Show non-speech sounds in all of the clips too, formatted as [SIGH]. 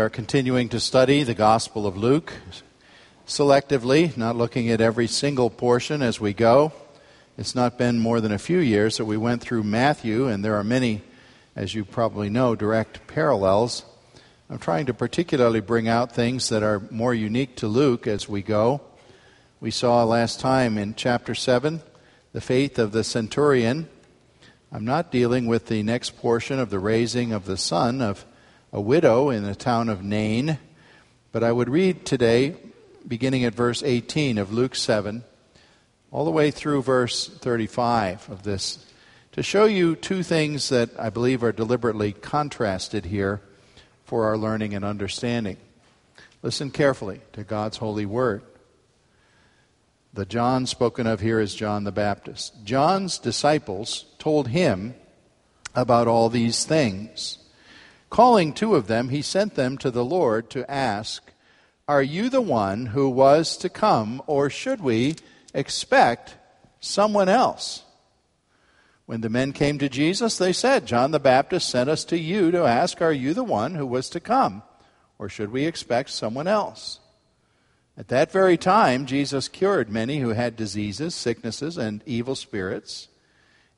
Are continuing to study the Gospel of Luke selectively, not looking at every single portion as we go. It's not been more than a few years that we went through Matthew, and there are many, as you probably know, direct parallels. I'm trying to particularly bring out things that are more unique to Luke as we go. We saw last time in chapter 7 the faith of the centurion. I'm not dealing with the next portion of the raising of the son of a widow in the town of Nain. But I would read today, beginning at verse 18 of Luke 7, all the way through verse 35 of this, to show you two things that I believe are deliberately contrasted here for our learning and understanding. Listen carefully to God's holy word. The John spoken of here is John the Baptist. John's disciples told him about all these things. Calling two of them, he sent them to the Lord to ask, Are you the one who was to come, or should we expect someone else? When the men came to Jesus, they said, John the Baptist sent us to you to ask, Are you the one who was to come, or should we expect someone else? At that very time, Jesus cured many who had diseases, sicknesses, and evil spirits,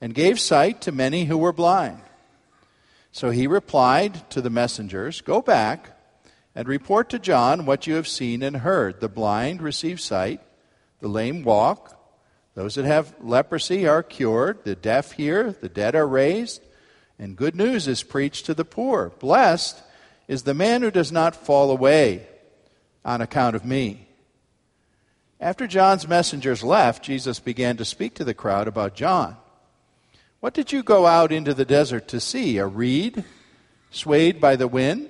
and gave sight to many who were blind. So he replied to the messengers Go back and report to John what you have seen and heard. The blind receive sight, the lame walk, those that have leprosy are cured, the deaf hear, the dead are raised, and good news is preached to the poor. Blessed is the man who does not fall away on account of me. After John's messengers left, Jesus began to speak to the crowd about John. What did you go out into the desert to see? A reed swayed by the wind?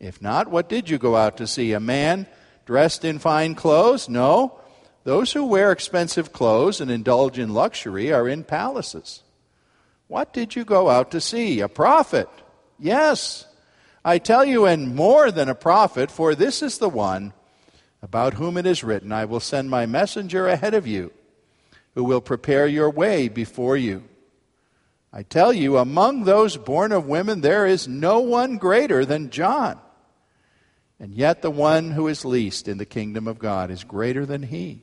If not, what did you go out to see? A man dressed in fine clothes? No. Those who wear expensive clothes and indulge in luxury are in palaces. What did you go out to see? A prophet? Yes. I tell you, and more than a prophet, for this is the one about whom it is written, I will send my messenger ahead of you, who will prepare your way before you. I tell you, among those born of women, there is no one greater than John. And yet, the one who is least in the kingdom of God is greater than he.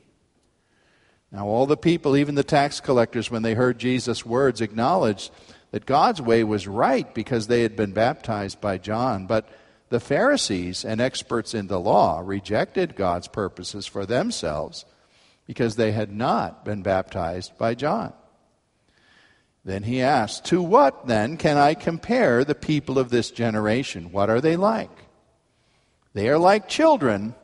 Now, all the people, even the tax collectors, when they heard Jesus' words, acknowledged that God's way was right because they had been baptized by John. But the Pharisees and experts in the law rejected God's purposes for themselves because they had not been baptized by John. Then he asked, To what then can I compare the people of this generation? What are they like? They are like children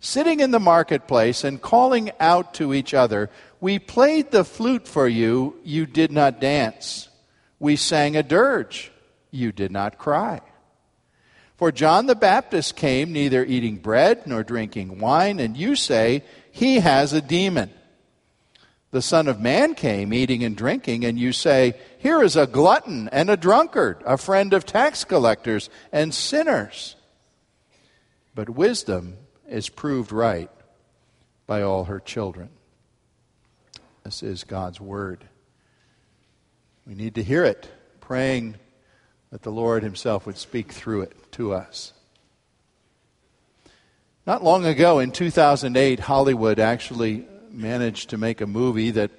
sitting in the marketplace and calling out to each other, We played the flute for you, you did not dance. We sang a dirge, you did not cry. For John the Baptist came neither eating bread nor drinking wine, and you say, He has a demon the Son of Man came eating and drinking, and you say, Here is a glutton and a drunkard, a friend of tax collectors and sinners. But wisdom is proved right by all her children. This is God's Word. We need to hear it, praying that the Lord Himself would speak through it to us. Not long ago, in 2008, Hollywood actually managed to make a movie that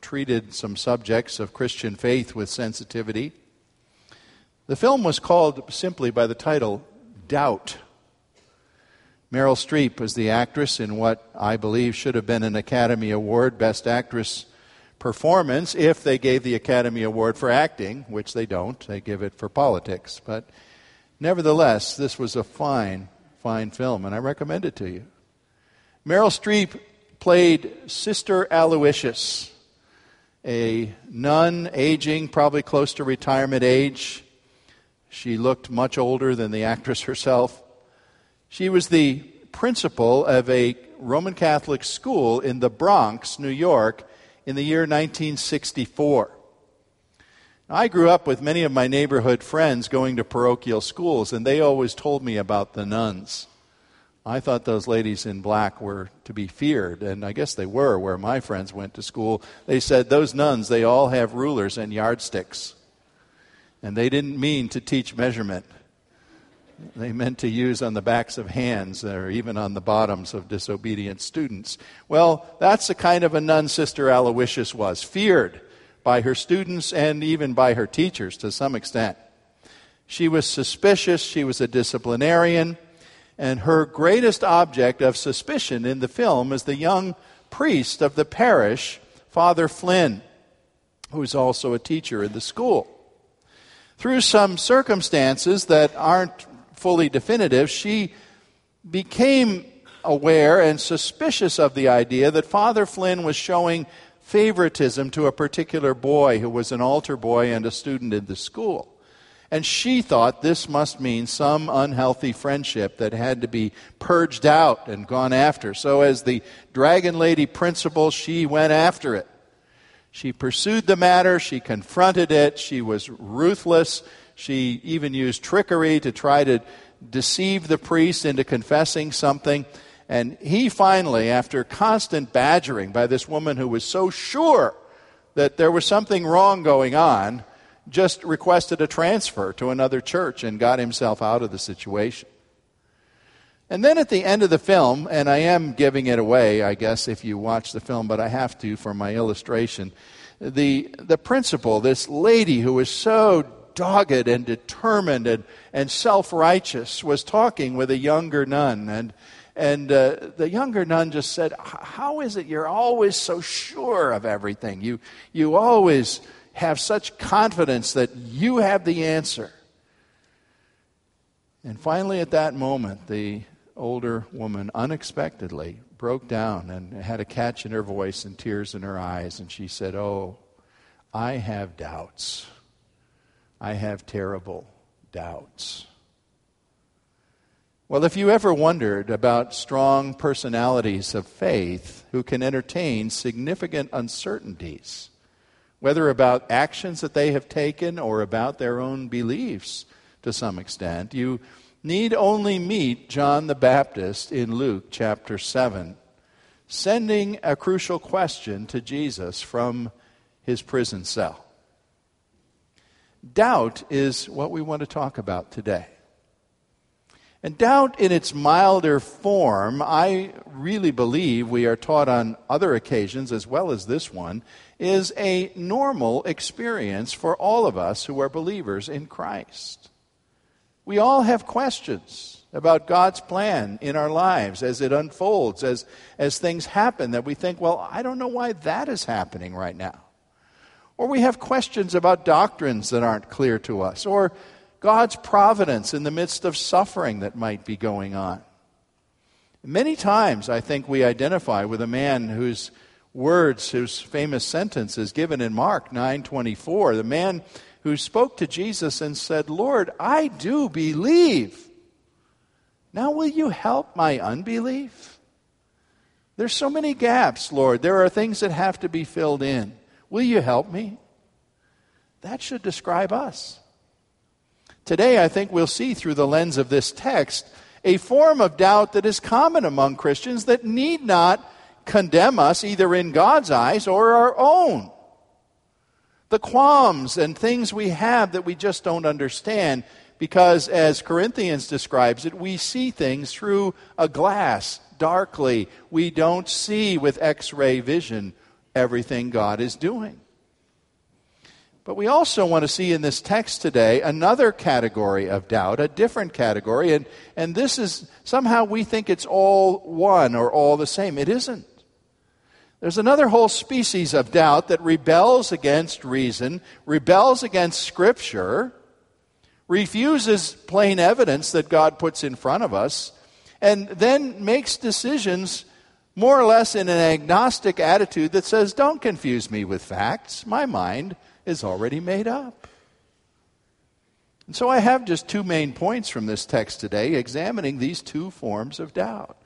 treated some subjects of Christian faith with sensitivity. The film was called simply by the title Doubt. Meryl Streep was the actress in what I believe should have been an Academy Award Best Actress performance if they gave the Academy Award for acting, which they don't. They give it for politics. But nevertheless, this was a fine, fine film, and I recommend it to you. Meryl Streep played Sister Aloysius, a nun aging, probably close to retirement age. She looked much older than the actress [LAUGHS] herself. She was the principal of a Roman Catholic school in the Bronx, New York, in the year 1964. I grew up with many of my neighborhood friends going to parochial schools, and they always told me about the nuns. I thought those ladies in black were to be feared, and I guess they were where my friends went to school. They said, Those nuns, they all have rulers and yardsticks. And they didn't mean to teach measurement, they meant to use on the backs of hands or even on the bottoms of disobedient students. Well, that's the kind of a nun Sister Aloysius was feared by her students and even by her teachers to some extent. She was suspicious, she was a disciplinarian, and her greatest object of suspicion in the film is the young priest of the parish, Father Flynn, who's also a teacher in the school. Through some circumstances that aren't fully definitive, she became aware and suspicious of the idea that Father Flynn was showing favoritism to a particular boy who was an altar boy and a student in the school. And she thought this must mean some unhealthy friendship that had to be purged out and gone after. So, as the Dragon Lady principal, she went after it. She pursued the matter, she confronted it, she was ruthless. She even used trickery to try to deceive the priest into confessing something. And he finally, after constant badgering by this woman who was so sure that there was something wrong going on, just requested a transfer to another church and got himself out of the situation. And then at the end of the film, and I am giving it away, I guess, if you watch the film, but I have to for my illustration. The, the principal, this lady who was so dogged and determined and, and self righteous, was talking with a younger nun. And and uh, the younger nun just said, How is it you're always so sure of everything? You, you always have such confidence that you have the answer. And finally, at that moment, the older woman unexpectedly broke down and had a catch in her voice and tears in her eyes. And she said, Oh, I have doubts. I have terrible doubts. Well, if you ever wondered about strong personalities of faith who can entertain significant uncertainties, whether about actions that they have taken or about their own beliefs to some extent, you need only meet John the Baptist in Luke chapter 7, sending a crucial question to Jesus from his prison cell. Doubt is what we want to talk about today. And doubt in its milder form, I really believe we are taught on other occasions as well as this one, is a normal experience for all of us who are believers in Christ. We all have questions about God's plan in our lives as it unfolds, as, as things happen that we think, well, I don't know why that is happening right now. Or we have questions about doctrines that aren't clear to us, or God's providence in the midst of suffering that might be going on. Many times, I think we identify with a man whose words, whose famous sentence is given in Mark 9:24, the man who spoke to Jesus and said, "Lord, I do believe. Now will you help my unbelief?" There's so many gaps, Lord. There are things that have to be filled in. Will you help me? That should describe us. Today, I think we'll see through the lens of this text a form of doubt that is common among Christians that need not condemn us either in God's eyes or our own. The qualms and things we have that we just don't understand because, as Corinthians describes it, we see things through a glass darkly. We don't see with x ray vision everything God is doing. But we also want to see in this text today another category of doubt, a different category, and, and this is somehow we think it's all one or all the same. It isn't. There's another whole species of doubt that rebels against reason, rebels against Scripture, refuses plain evidence that God puts in front of us, and then makes decisions more or less in an agnostic attitude that says, Don't confuse me with facts. My mind is already made up. And so I have just two main points from this text today, examining these two forms of doubt.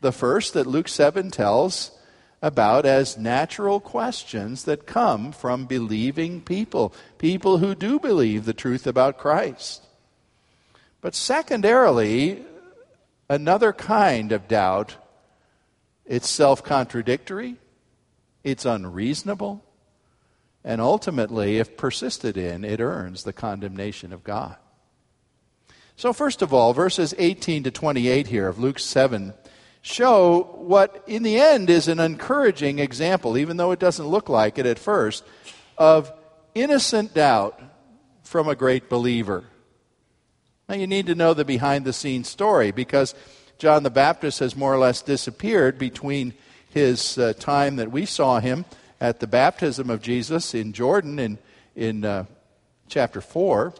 The first that Luke 7 tells about as natural questions that come from believing people, people who do believe the truth about Christ. But secondarily, another kind of doubt it's self contradictory, it's unreasonable, and ultimately, if persisted in, it earns the condemnation of God. So, first of all, verses 18 to 28 here of Luke 7 show what, in the end, is an encouraging example, even though it doesn't look like it at first, of innocent doubt from a great believer. Now, you need to know the behind the scenes story because John the Baptist has more or less disappeared between his uh, time that we saw him at the baptism of Jesus in Jordan in, in uh, chapter 4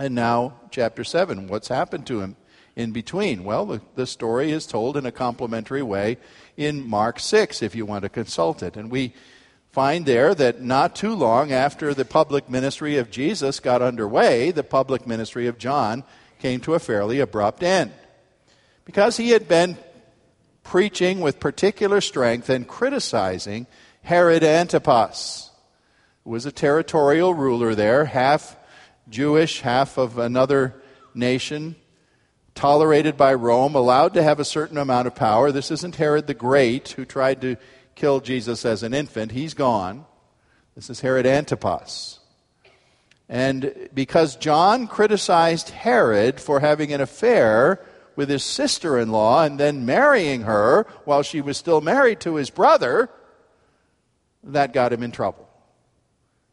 and now chapter 7. What's happened to him in between? Well, the, the story is told in a complementary way in Mark 6 if you want to consult it. And we find there that not too long after the public ministry of Jesus got underway, the public ministry of John came to a fairly abrupt end because he had been preaching with particular strength and criticizing Herod Antipas, who was a territorial ruler there, half Jewish, half of another nation, tolerated by Rome, allowed to have a certain amount of power. This isn't Herod the Great, who tried to kill Jesus as an infant. He's gone. This is Herod Antipas. And because John criticized Herod for having an affair with his sister in law and then marrying her while she was still married to his brother, that got him in trouble.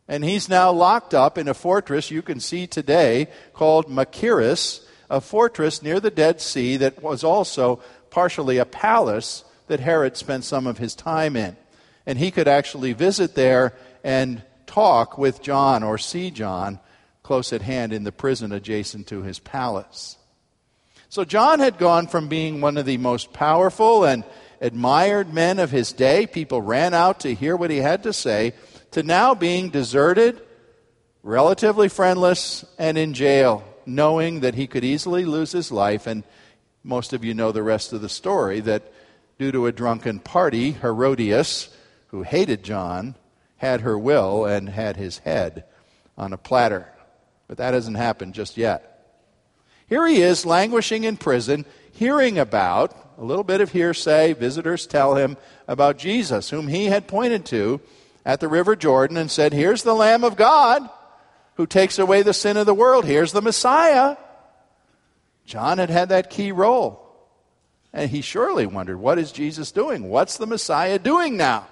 And he's now locked up in a fortress you can see today called Machaerus, a fortress near the Dead Sea that was also partially a palace that Herod spent some of his time in. And he could actually visit there and talk with John or see John close at hand in the prison adjacent to his palace. So John had gone from being one of the most powerful and admired men of his day, people ran out to hear what he had to say, to now being deserted, relatively friendless, and in jail, knowing that he could easily lose his life. And most of you know the rest of the story that due to a drunken party, Herodias, who hated John, had her will and had his head on a platter. But that hasn't happened just yet. Here he is languishing in prison, hearing about, a little bit of hearsay, visitors tell him about Jesus, whom he had pointed to at the River Jordan and said, Here's the Lamb of God who takes away the sin of the world. Here's the Messiah. John had had that key role. And he surely wondered, What is Jesus doing? What's the Messiah doing now?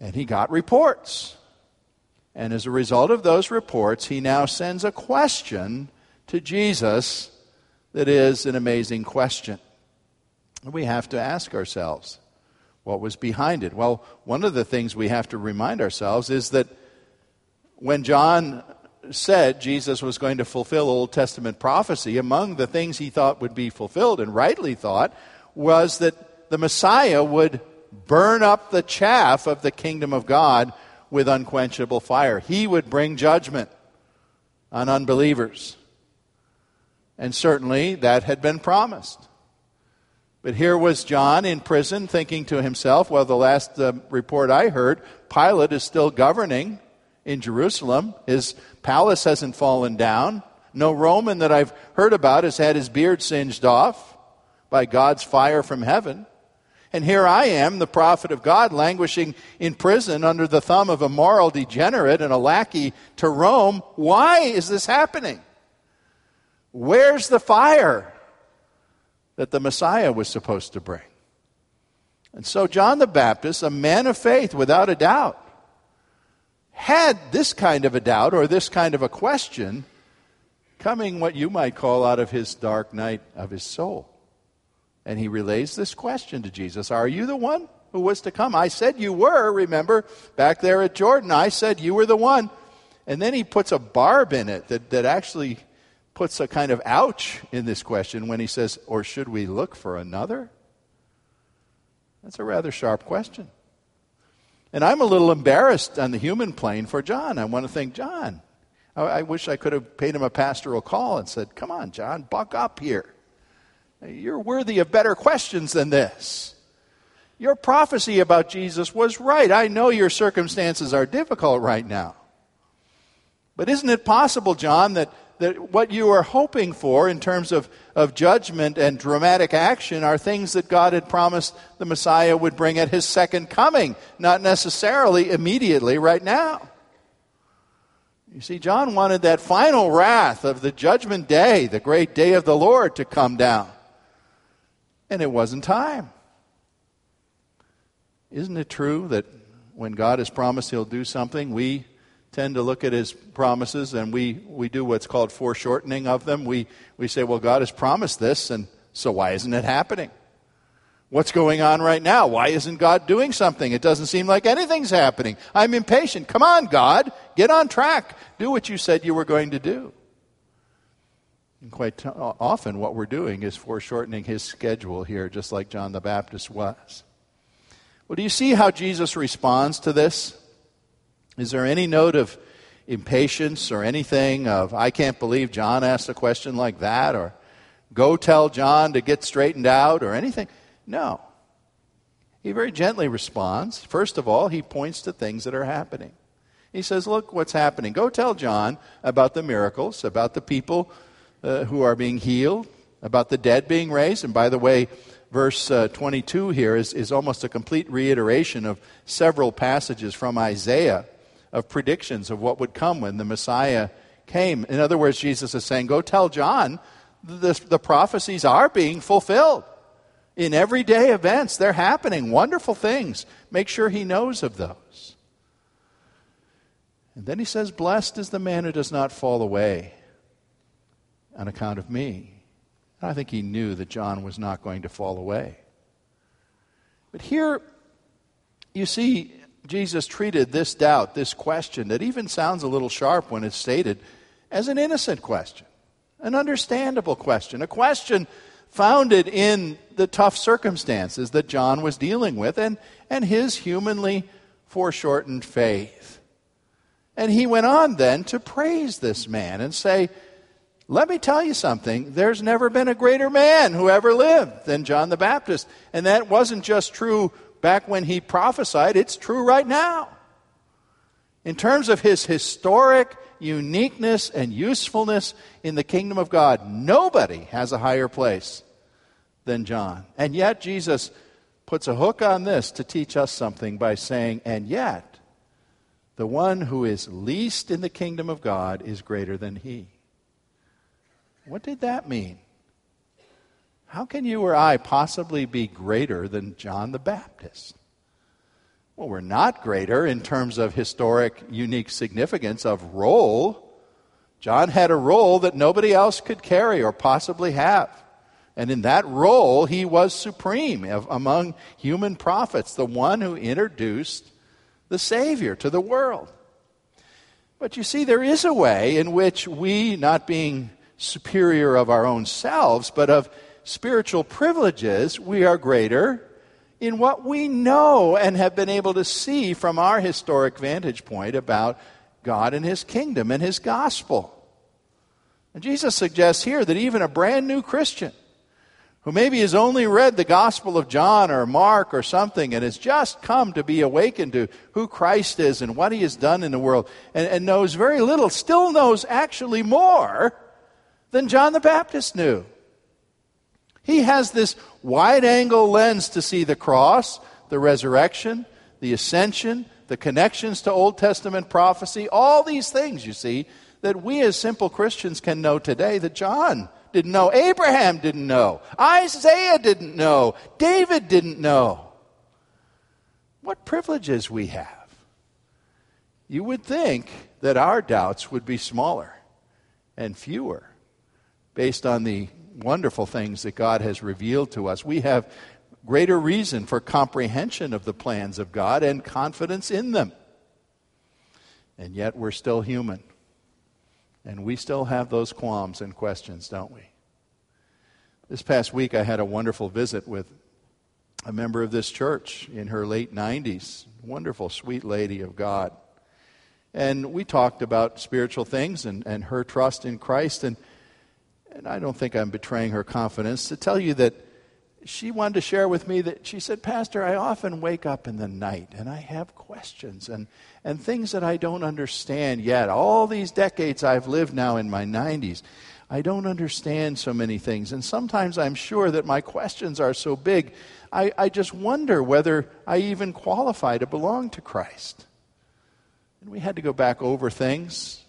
And he got reports. And as a result of those reports, he now sends a question to Jesus that is an amazing question. We have to ask ourselves what was behind it. Well, one of the things we have to remind ourselves is that when John said Jesus was going to fulfill Old Testament prophecy, among the things he thought would be fulfilled, and rightly thought, was that the Messiah would burn up the chaff of the kingdom of God with unquenchable fire. He would bring judgment on unbelievers. And certainly that had been promised. But here was John in prison thinking to himself, well, the last uh, report I heard, Pilate is still governing in Jerusalem. His palace hasn't fallen down. No Roman that I've heard about has had his beard singed off by God's fire from heaven. And here I am, the prophet of God, languishing in prison under the thumb of a moral degenerate and a lackey to Rome. Why is this happening? Where's the fire that the Messiah was supposed to bring? And so, John the Baptist, a man of faith without a doubt, had this kind of a doubt or this kind of a question coming what you might call out of his dark night of his soul. And he relays this question to Jesus Are you the one who was to come? I said you were, remember, back there at Jordan. I said you were the one. And then he puts a barb in it that, that actually puts a kind of ouch in this question when he says, Or should we look for another? That's a rather sharp question. And I'm a little embarrassed on the human plane for John. I want to thank John, I, I wish I could have paid him a pastoral call and said, Come on, John, buck up here. You're worthy of better questions than this. Your prophecy about Jesus was right. I know your circumstances are difficult right now. But isn't it possible, John, that, that what you are hoping for in terms of, of judgment and dramatic action are things that God had promised the Messiah would bring at his second coming, not necessarily immediately right now? You see, John wanted that final wrath of the judgment day, the great day of the Lord, to come down. And it wasn't time. Isn't it true that when God has promised he'll do something, we tend to look at his promises and we, we do what's called foreshortening of them. We, we say, well, God has promised this, and so why isn't it happening? What's going on right now? Why isn't God doing something? It doesn't seem like anything's happening. I'm impatient. Come on, God, get on track. Do what you said you were going to do. And quite t- often, what we're doing is foreshortening his schedule here, just like John the Baptist was. Well, do you see how Jesus responds to this? Is there any note of impatience or anything of, I can't believe John asked a question like that, or go tell John to get straightened out, or anything? No. He very gently responds. First of all, he points to things that are happening. He says, Look what's happening. Go tell John about the miracles, about the people uh, who are being healed, about the dead being raised. And by the way, verse uh, 22 here is, is almost a complete reiteration of several passages from Isaiah of predictions of what would come when the Messiah came. In other words, Jesus is saying, Go tell John the, the prophecies are being fulfilled. In everyday events, they're happening. Wonderful things. Make sure he knows of those. And then he says, Blessed is the man who does not fall away on account of me. And I think he knew that John was not going to fall away. But here, you see, Jesus treated this doubt, this question, that even sounds a little sharp when it's stated, as an innocent question, an understandable question, a question founded in the tough circumstances that John was dealing with and, and his humanly foreshortened faith. And he went on then to praise this man and say, Let me tell you something. There's never been a greater man who ever lived than John the Baptist. And that wasn't just true back when he prophesied, it's true right now. In terms of his historic uniqueness and usefulness in the kingdom of God, nobody has a higher place than John. And yet, Jesus puts a hook on this to teach us something by saying, and yet, the one who is least in the kingdom of God is greater than he. What did that mean? How can you or I possibly be greater than John the Baptist? Well, we're not greater in terms of historic, unique significance of role. John had a role that nobody else could carry or possibly have. And in that role, he was supreme among human prophets, the one who introduced the Savior to the world. But you see, there is a way in which we, not being superior of our own selves, but of spiritual privileges, we are greater in what we know and have been able to see from our historic vantage point about God and His kingdom and His gospel. And Jesus suggests here that even a brand new Christian who maybe has only read the Gospel of John or Mark or something and has just come to be awakened to who Christ is and what he has done in the world and, and knows very little, still knows actually more than John the Baptist knew. He has this wide angle lens to see the cross, the resurrection, the ascension, the connections to Old Testament prophecy, all these things, you see, that we as simple Christians can know today that John didn't know, Abraham didn't know, Isaiah didn't know, David didn't know. What privileges we have. You would think that our doubts would be smaller and fewer based on the wonderful things that God has revealed to us. We have greater reason for comprehension of the plans of God and confidence in them. And yet we're still human. And we still have those qualms and questions, don't we? This past week, I had a wonderful visit with a member of this church in her late 90s. Wonderful, sweet lady of God. And we talked about spiritual things and, and her trust in Christ. And, and I don't think I'm betraying her confidence to tell you that she wanted to share with me that she said, Pastor, I often wake up in the night and I have questions and, and things that I don't understand yet. All these decades I've lived now in my 90s, I don't understand so many things. And sometimes I'm sure that my questions are so big, I, I just wonder whether I even qualify to belong to Christ. And we had to go back over things.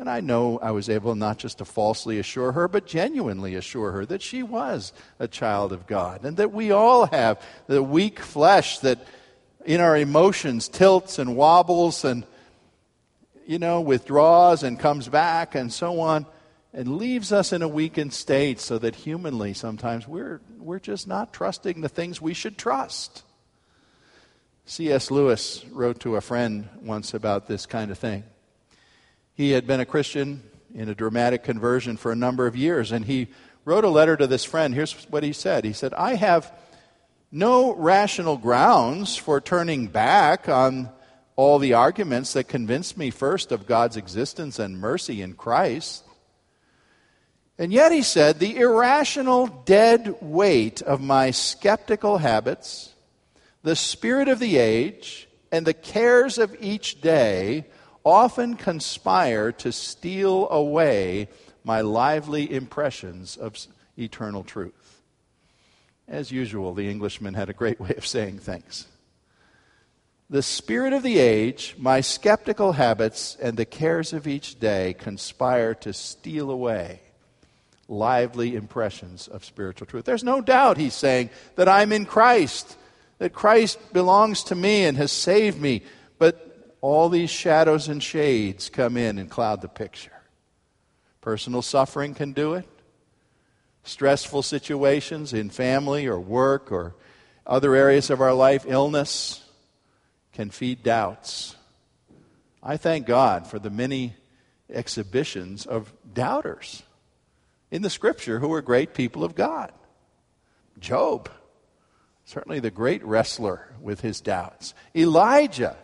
And I know I was able not just to falsely assure her, but genuinely assure her that she was a child of God and that we all have the weak flesh that in our emotions tilts and wobbles and, you know, withdraws and comes back and so on and leaves us in a weakened state so that humanly sometimes we're, we're just not trusting the things we should trust. C.S. Lewis wrote to a friend once about this kind of thing. He had been a Christian in a dramatic conversion for a number of years, and he wrote a letter to this friend. Here's what he said He said, I have no rational grounds for turning back on all the arguments that convinced me first of God's existence and mercy in Christ. And yet, he said, the irrational dead weight of my skeptical habits, the spirit of the age, and the cares of each day often conspire to steal away my lively impressions of eternal truth. As usual, the Englishman had a great way of saying things. The spirit of the age, my skeptical habits, and the cares of each day conspire to steal away lively impressions of spiritual truth. There's no doubt, he's saying, that I'm in Christ, that Christ belongs to me and has saved me. But all these shadows and shades come in and cloud the picture. Personal suffering can do it. Stressful situations in family or work or other areas of our life, illness, can feed doubts. I thank God for the many exhibitions of doubters in the scripture who were great people of God. Job, certainly the great wrestler with his doubts. Elijah,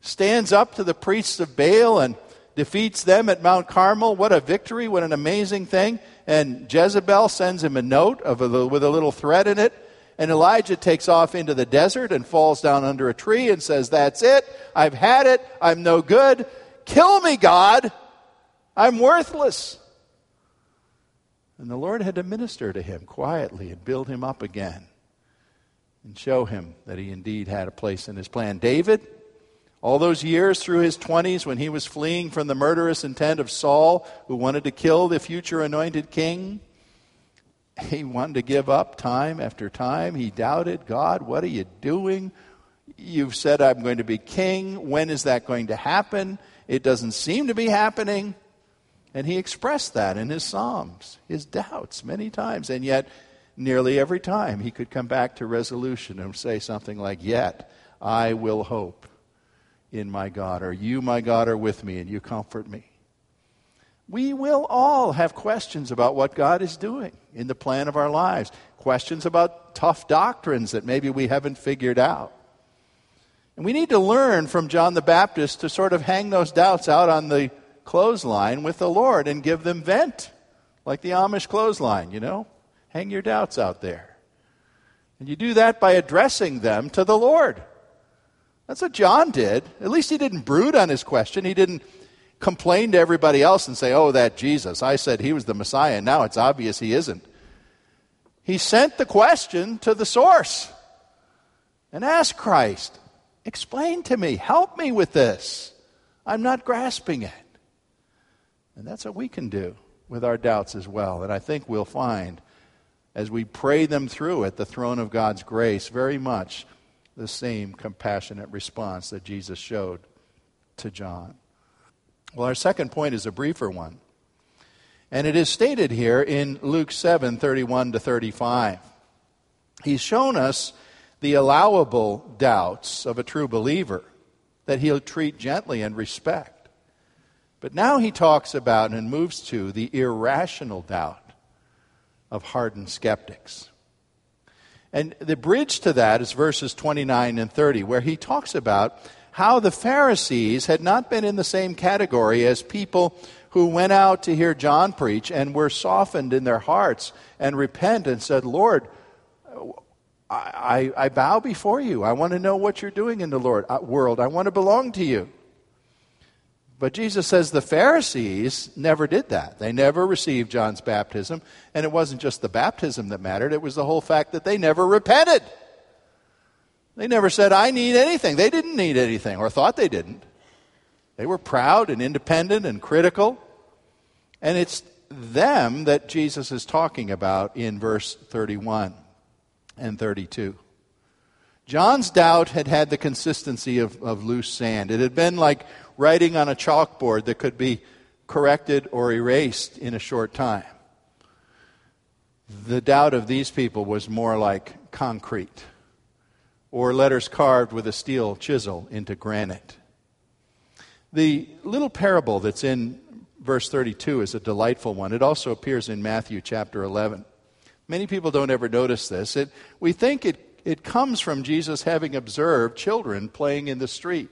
stands up to the priests of Baal and defeats them at Mount Carmel. What a victory! What an amazing thing. And Jezebel sends him a note a, with a little thread in it. And Elijah takes off into the desert and falls down under a tree and says, That's it. I've had it. I'm no good. Kill me, God. I'm worthless. And the Lord had to minister to him quietly and build him up again and show him that he indeed had a place in his plan. David, all those years through his 20s when he was fleeing from the murderous intent of Saul, who wanted to kill the future anointed king, [LAUGHS] he wanted to give up time after time. He doubted God, what are you doing? You've said I'm going to be king. When is that going to happen? It doesn't seem to be happening. And he expressed that in his Psalms, his doubts many times. And yet, nearly every time, he could come back to resolution and say something like, Yet I will hope in my God, or you, my God, are with me and you comfort me. We will all have questions about what God is doing in the plan of our lives, questions about tough doctrines that maybe we haven't figured out. And we need to learn from John the Baptist to sort of hang those doubts out on the clothesline with the Lord and give them vent, like the Amish clothesline, you know? Hang your doubts out there. And you do that by addressing them to the Lord. That's what John did. At least he didn't brood on his question. He didn't complain to everybody else and say, oh, that Jesus. I said he was the Messiah, and now it's obvious he isn't. He sent the question to the source and asked Christ, explain to me, help me with this. I'm not grasping it. And that's what we can do with our doubts as well. And I think we'll find as we pray them through at the throne of God's grace very much the same compassionate response that Jesus showed to John. Well, our second point is a briefer one. And it is stated here in Luke 7 31 to 35. He's shown us the allowable doubts of a true believer that he'll treat gently and respect. But now he talks about and moves to the irrational doubt of hardened skeptics. And the bridge to that is verses 29 and 30, where he talks about how the Pharisees had not been in the same category as people who went out to hear John preach and were softened in their hearts and repent and said, Lord, I, I, I bow before you. I want to know what you're doing in the Lord uh, world. I want to belong to you. But Jesus says the Pharisees never did that. They never received John's baptism. And it wasn't just the baptism that mattered, it was the whole fact that they never repented. They never said, I need anything. They didn't need anything, or thought they didn't. They were proud and independent and critical. And it's them that Jesus is talking about in verse 31 and 32. John's doubt had had the consistency of, of loose sand. It had been like writing on a chalkboard that could be corrected or erased in a short time. The doubt of these people was more like concrete or letters carved with a steel chisel into granite. The little parable that's in verse 32 is a delightful one. It also appears in Matthew chapter 11. Many people don't ever notice this. It, we think it, it comes from Jesus having observed children playing in the street.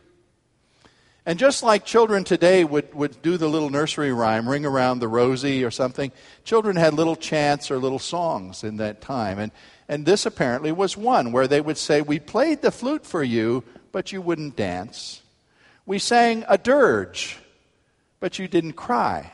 And just like children today would, would do the little nursery rhyme, ring around the rosy or something, children had little chants or little songs in that time. And, and this apparently was one where they would say, We played the flute for you, but you wouldn't dance. We sang a dirge, but you didn't cry.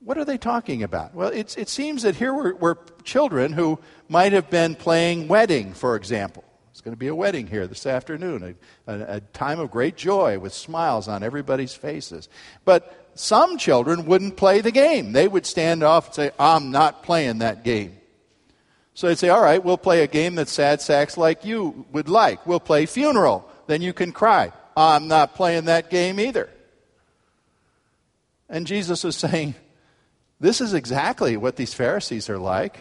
What are they talking about? Well, it seems that here were, were children who might have been playing wedding, for example It's going to be a wedding here this afternoon, a, a, a, time of great joy with smiles on everybody's faces. But some children wouldn't play the game. They would stand off and say, I'm not playing that game. So they'd say, All right, we'll play a game that sad sacks like you would like. We'll play funeral. Then you can cry. I'm not playing that game either. And Jesus was saying, This is exactly what these Pharisees are like.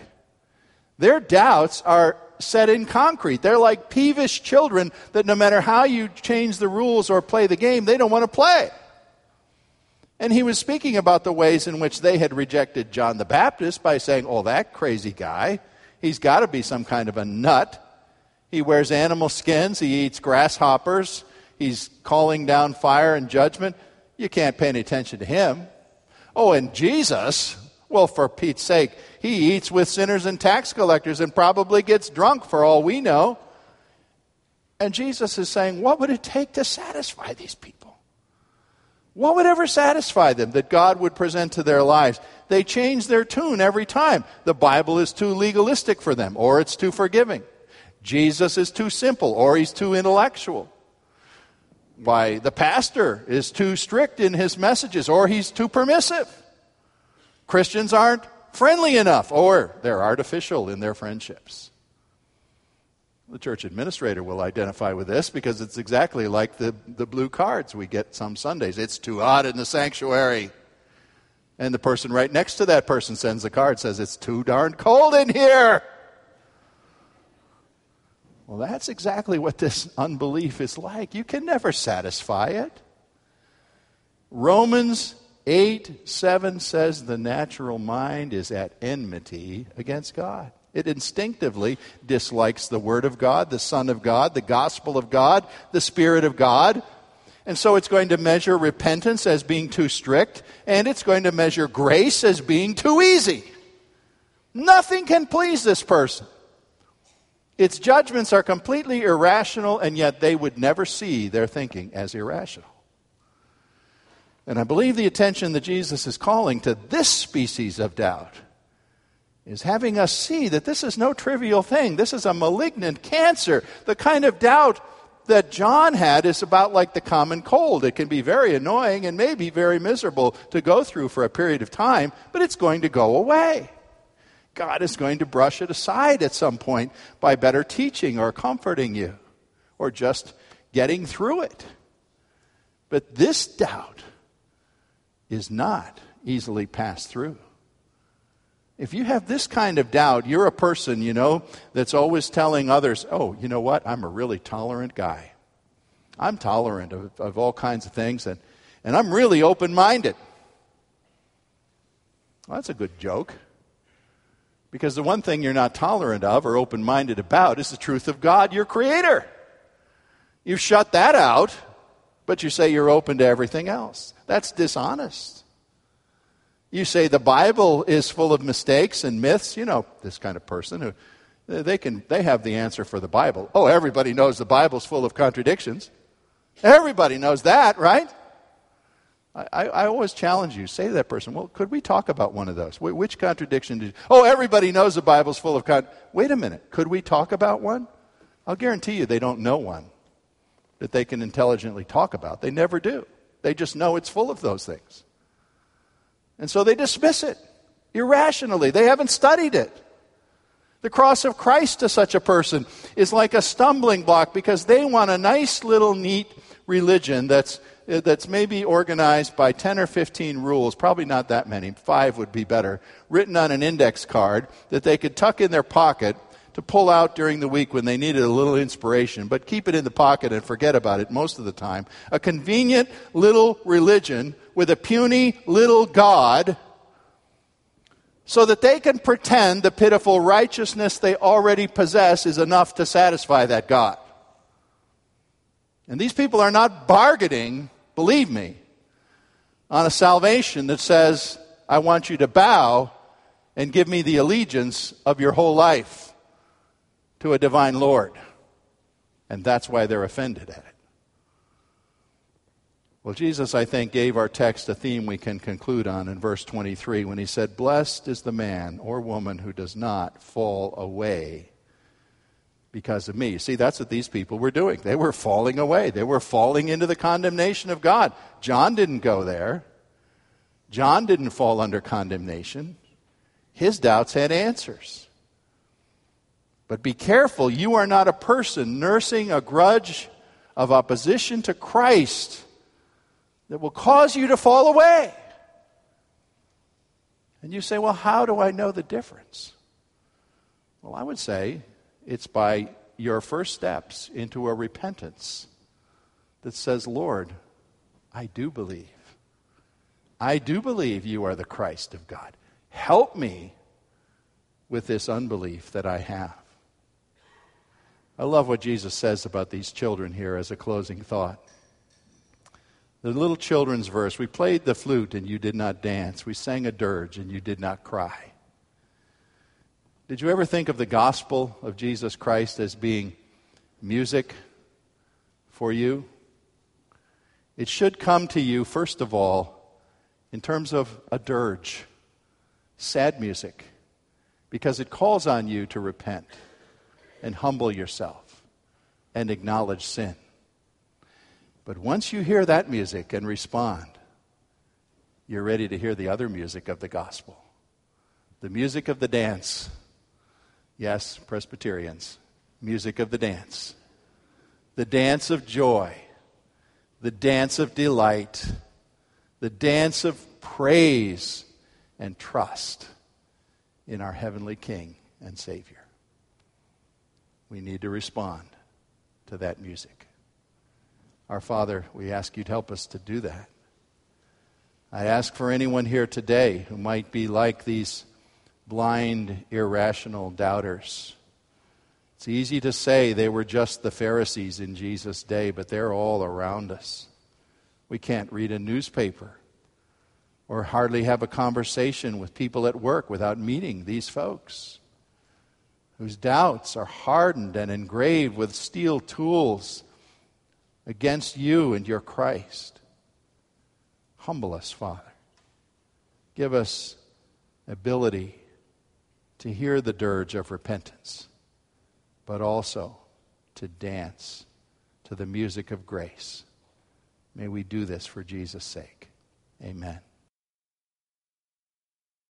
Their doubts are set in concrete. They're like peevish children that no matter how you change the rules or play the game, they don't want to play. And he was speaking about the ways in which they had rejected John the Baptist by saying, Oh, that crazy guy, he's got to be some kind of a nut. He wears animal skins, he eats grasshoppers, he's calling down fire and judgment. You can't pay any attention to him. Oh, and Jesus, well, for Pete's sake, he eats with sinners and tax collectors and probably gets drunk for all we know. And Jesus is saying, What would it take to satisfy these people? What would ever satisfy them that God would present to their lives? They change their tune every time. The Bible is too legalistic for them, or it's too forgiving. Jesus is too simple, or he's too intellectual. Why, the pastor is too strict in his messages, or he's too permissive. Christians aren't friendly enough, or they're artificial in their friendships. The church administrator will identify with this because it's exactly like the, the blue cards we get some Sundays. It's too hot in the sanctuary. And the person right next to that person sends a card says, It's too darn cold in here. Well, that's exactly what this unbelief is like. You can never satisfy it. Romans 8 7 says the natural mind is at enmity against God. It instinctively dislikes the Word of God, the Son of God, the gospel of God, the Spirit of God. And so it's going to measure repentance as being too strict, and it's going to measure grace as being too easy. Nothing can please this person. Its judgments are completely irrational, and yet they would never see their thinking as irrational. And I believe the attention that Jesus is calling to this species of doubt is having us see that this is no trivial thing. This is a malignant cancer. The kind of doubt that John had is about like the common cold. It can be very annoying and maybe very miserable to go through for a period of time, but it's going to go away. God is going to brush it aside at some point by better teaching or comforting you or just getting through it. But this doubt is not easily passed through. If you have this kind of doubt, you're a person, you know, that's always telling others, oh, you know what? I'm a really tolerant guy. I'm tolerant of, of all kinds of things, and, and I'm really open minded. Well, that's a good joke. Because the one thing you're not tolerant of or open minded about is the truth of God, your Creator. You've shut that out, but you say you're open to everything else. That's dishonest. You say the Bible is full of mistakes and myths. You know, this kind of person who they can they have the answer for the Bible. Oh, everybody knows the Bible's full of contradictions. Everybody knows that, right? I, I, always challenge you. Say to that person, well, could we talk about one of those? Which contradiction did you? Oh, everybody knows the Bible's full of con. Wait a minute. Could we talk about one? I'll guarantee you they don't know one that they can intelligently talk about. They never do. They just know it's full of those things. And so they dismiss it irrationally. They haven't studied it. The cross of Christ to such a person is like a stumbling block because they want a nice little neat religion that's, that's maybe organized by 10 or 15 rules, probably not that many, five would be better, written on an index card that they could tuck in their pocket to pull out during the week when they needed a little inspiration, but keep it in the pocket and forget about it most of the time. A convenient little religion with a puny little God so that they can pretend the pitiful righteousness they already possess is enough to satisfy that God. And these people are not bargaining, believe me, on a salvation that says, I want you to bow and give me the allegiance of your whole life to a divine Lord. And that's why they're offended at it. Well, Jesus, I think, gave our text a theme we can conclude on in verse 23 when he said, Blessed is the man or woman who does not fall away because of me. See, that's what these people were doing. They were falling away, they were falling into the condemnation of God. John didn't go there, John didn't fall under condemnation. His doubts had answers. But be careful, you are not a person nursing a grudge of opposition to Christ that will cause you to fall away. And you say, well, how do I know the difference? Well, I would say it's by your first steps into a repentance that says, Lord, I do believe. I do believe you are the Christ of God. Help me with this unbelief that I have. I love what Jesus says about these children here as a closing thought. The little children's verse we played the flute and you did not dance, we sang a dirge and you did not cry. Did you ever think of the gospel of Jesus Christ as being music for you? It should come to you, first of all, in terms of a dirge, sad music, because it calls on you to repent and humble yourself and acknowledge sin. But once you hear that music and respond, you're ready to hear the other music of the gospel the music of the dance. Yes, Presbyterians, music of the dance. The dance of joy, the dance of delight, the dance of praise and trust in our heavenly King and Savior. We need to respond to that music. Our Father, we ask you to help us to do that. I ask for anyone here today who might be like these blind, irrational doubters. It's easy to say they were just the Pharisees in Jesus' day, but they're all around us. We can't read a newspaper or hardly have a conversation with people at work without meeting these folks whose doubts are hardened and engraved with steel tools against you and your Christ. Humble us, Father. Give us ability to hear the dirge of repentance, but also to dance to the music of grace. May we do this for Jesus' sake. Amen.